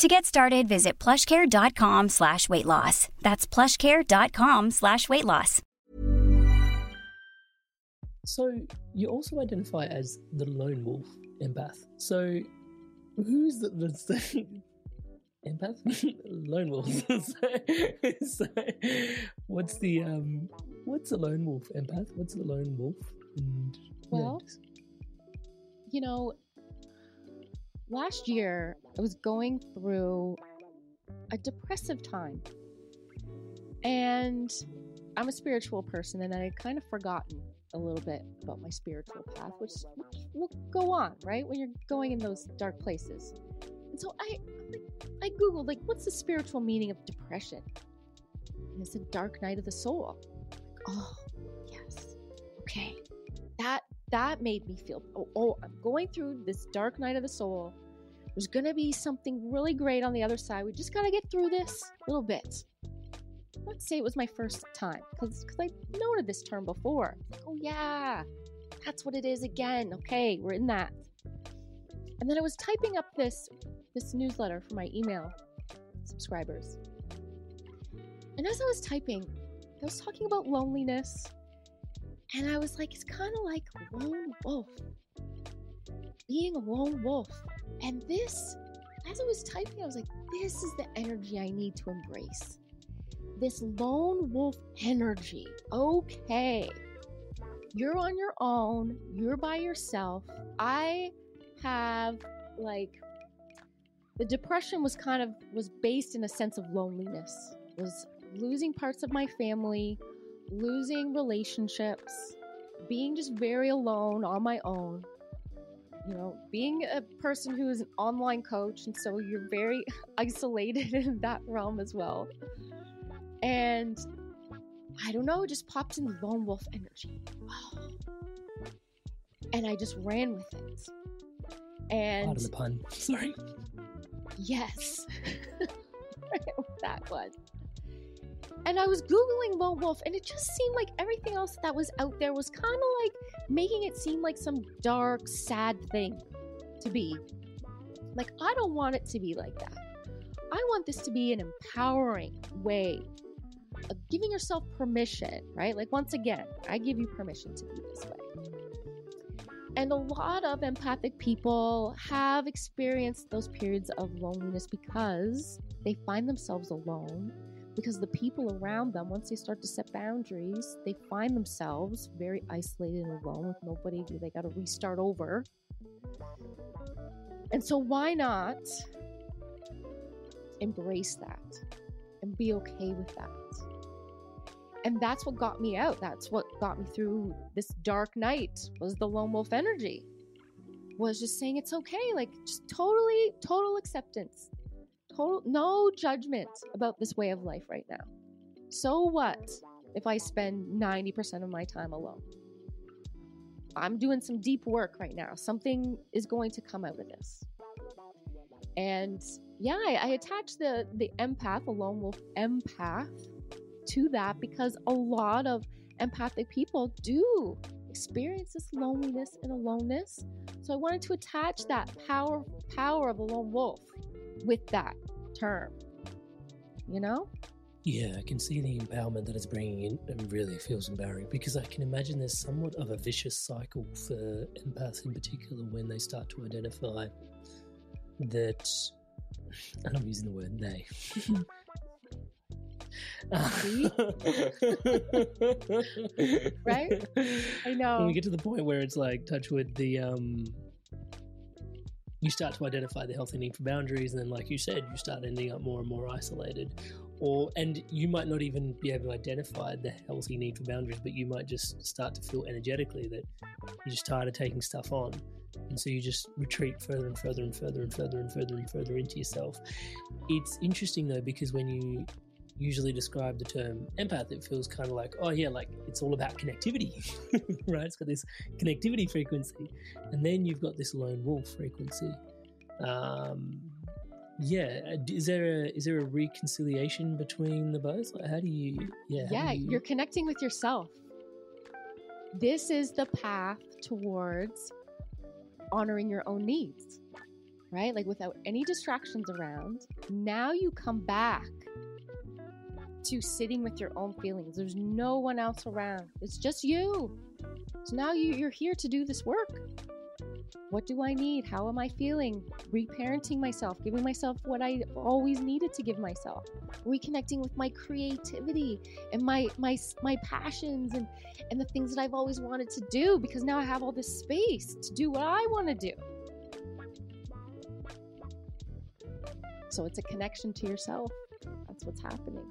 To get started, visit plushcare.com slash weight loss. That's plushcare.com slash weight loss. So you also identify as the lone wolf empath. So who's the, the empath? lone wolf. so, so what's the um what's a lone wolf empath? What's a lone wolf? And Well, you know, last year I was going through a depressive time. And I'm a spiritual person and I had kind of forgotten a little bit about my spiritual path, which will go on, right? When you're going in those dark places. And so I I googled like what's the spiritual meaning of depression? And it's a dark night of the soul. Oh, yes. Okay. That made me feel oh, oh I'm going through this dark night of the soul. There's gonna be something really great on the other side. We just gotta get through this little bit. Let's say it was my first time, because I've noted this term before. Oh yeah, that's what it is again. Okay, we're in that. And then I was typing up this this newsletter for my email subscribers. And as I was typing, I was talking about loneliness. And I was like, it's kind of like lone wolf. Being a lone wolf. And this, as I was typing, I was like, this is the energy I need to embrace. This lone wolf energy. Okay. You're on your own, you're by yourself. I have like the depression was kind of was based in a sense of loneliness. Was losing parts of my family, losing relationships, being just very alone on my own you know, being a person who is an online coach, and so you're very isolated in that realm as well. And I don't know, it just popped in lone wolf energy. And I just ran with it. And Pardon the pun. Sorry. yes, that one. And I was Googling lone wolf, and it just seemed like everything else that was out there was kind of like making it seem like some dark, sad thing to be. Like, I don't want it to be like that. I want this to be an empowering way of giving yourself permission, right? Like, once again, I give you permission to be this way. And a lot of empathic people have experienced those periods of loneliness because they find themselves alone because the people around them, once they start to set boundaries, they find themselves very isolated and alone with nobody. They got to restart over. And so, why not embrace that and be okay with that? And that's what got me out. That's what got me through this dark night was the lone wolf energy. Was just saying it's okay, like just totally, total acceptance total no judgment about this way of life right now. So what if I spend 90% of my time alone? I'm doing some deep work right now. Something is going to come out of this. And yeah, I, I attach the the empath, a lone wolf empath, to that because a lot of empathic people do experience this loneliness and aloneness. So I wanted to attach that power power of a lone wolf with that term. You know? Yeah, I can see the empowerment that it's bringing in and really feels empowering because I can imagine there's somewhat of a vicious cycle for empaths in particular when they start to identify that, and I'm using the word they. right? I know. When we get to the point where it's like touch with the um you start to identify the healthy need for boundaries and then like you said you start ending up more and more isolated. Or and you might not even be able to identify the healthy need for boundaries but you might just start to feel energetically that you're just tired of taking stuff on. And so you just retreat further and further and further and further and further and further into yourself. It's interesting though because when you usually describe the term empath it feels kind of like oh yeah like it's all about connectivity right? It's got this connectivity frequency. And then you've got this lone wolf frequency. Um, yeah uh, is there a is there a reconciliation between the both? Like how do you yeah yeah you... you're connecting with yourself. This is the path towards honoring your own needs right? Like without any distractions around now you come back to sitting with your own feelings there's no one else around it's just you so now you, you're here to do this work what do I need? How am I feeling? Reparenting myself, giving myself what I always needed to give myself. Reconnecting with my creativity and my my my passions and and the things that I've always wanted to do because now I have all this space to do what I want to do. So it's a connection to yourself. That's what's happening.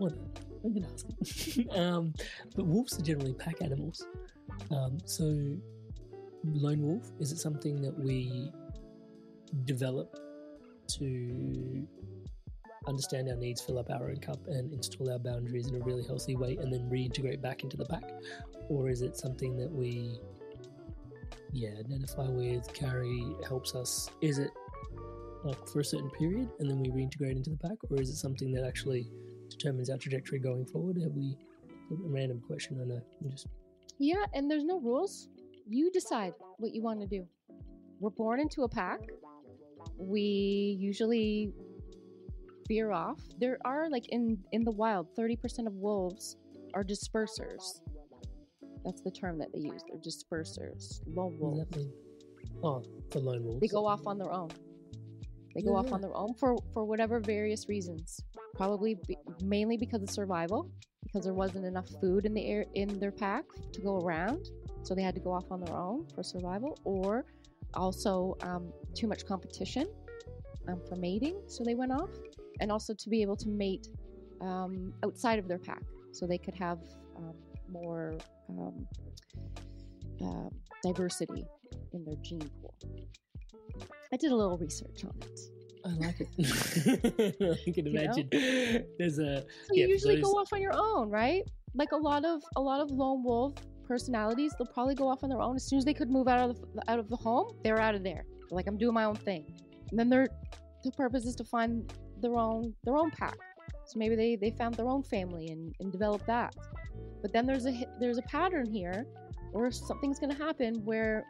Gonna ask. um, but wolves are generally pack animals. Um, so, lone wolf is it something that we develop to understand our needs, fill up our own cup, and install our boundaries in a really healthy way, and then reintegrate back into the pack, or is it something that we, yeah, identify with, carry, helps us? Is it like for a certain period and then we reintegrate into the pack, or is it something that actually determines our trajectory going forward? Have we? A random question, I know. Just Yeah, and there's no rules. You decide what you want to do. We're born into a pack. We usually veer off. There are like in in the wild, 30% of wolves are dispersers. That's the term that they use. They're dispersers, lone wolves. does that mean? Oh, for lone wolves. They go off on their own. They go Yeah, off on their own for for whatever various reasons. Probably be, mainly because of survival, because there wasn't enough food in the air in their pack to go around, so they had to go off on their own for survival, or also um, too much competition um, for mating, so they went off, and also to be able to mate um, outside of their pack, so they could have um, more um, uh, diversity in their gene pool. I did a little research on it. I like it. I can You know? imagine. There's a So Yeah, you usually those- go off on your own, right? Like a lot of a lot of lone wolf personalities, they'll probably go off on their own as soon as they could move out of the, out of the home. They're out of there. They're like, I'm doing my own thing, and then their the purpose is to find their own their own pack. So maybe they, they found their own family and, and developed that. But then there's a there's a pattern here or something's going to happen where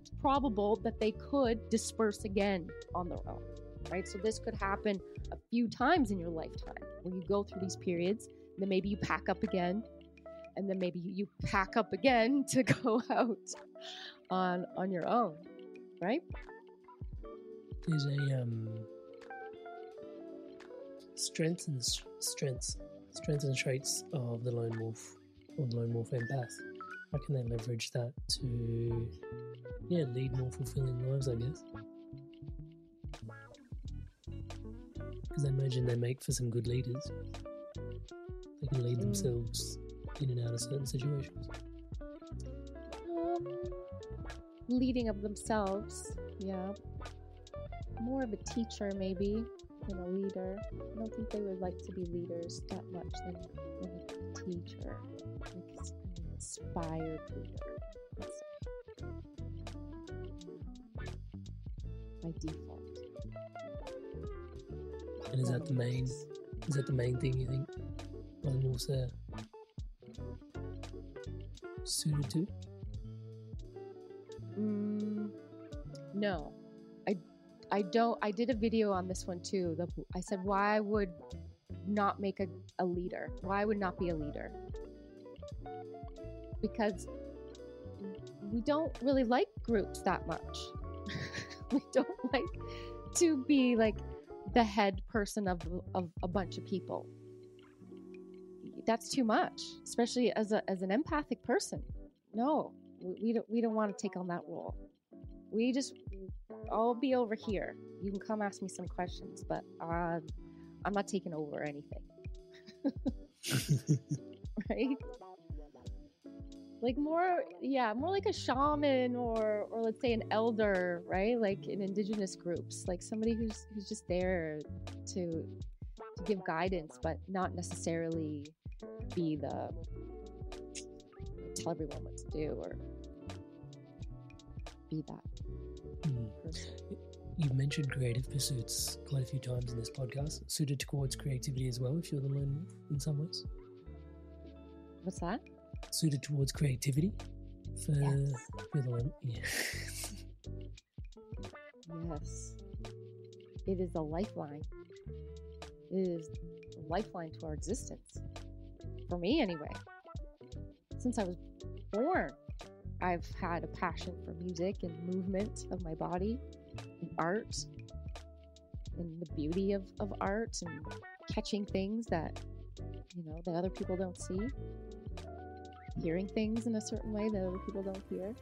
it's probable that they could disperse again on their own, right? So this could happen a few times in your lifetime where you go through these periods, then maybe you pack up again, and then maybe you pack up again to go out on on your own, right? There's a um, strengths and strengths, strengths and traits of the lone wolf or the lone wolf empath. How can they leverage that to, yeah, lead more fulfilling lives? I guess. Because I imagine they make for some good leaders. They can lead Mm. themselves in and out of certain situations. Um, leading of themselves, yeah. More of a teacher, maybe, than a leader. I don't think they would like to be leaders that much than, than a teacher, like an inspired leader. let's. By default. And is That the main? Is that the main thing you think wolves are suited to? Mm, no, I, I don't. I did a video on this one too. The, I said why would not make a, a leader? Why would not be a leader? Because we don't really like groups that much. we don't like to be like the head person of of a bunch of people. That's too much, especially as a as an empathic person. No, we, we don't we don't want to take on that role. We just I'll be over here. You can come ask me some questions, but uh, I'm not taking over anything, right? Like more, yeah, more like a shaman or or let's say an elder, right? Like in indigenous groups, like somebody who's who's just there to to give guidance, but not necessarily be the tell everyone what to do or be that hmm. person. You've mentioned creative pursuits quite a few times in this podcast, suited towards creativity as well, if you're the wolf in some ways. What's that? Suited towards creativity for, Yes. for the lone. Yeah. Yes. It is a lifeline. It is a lifeline to our existence. For me, anyway. Since I was born, I've had a passion for music and movement of my body and art and the beauty of, of art and catching things that, you know, that other people don't see. Hearing things in a certain way that other people don't hear.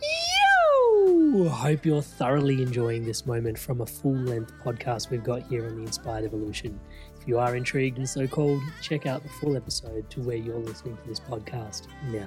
Yo! Hope you're thoroughly enjoying this moment from a full length podcast we've got here on the Inspired Evolution. If you are intrigued and so called, check out the full episode to where you're listening to this podcast now.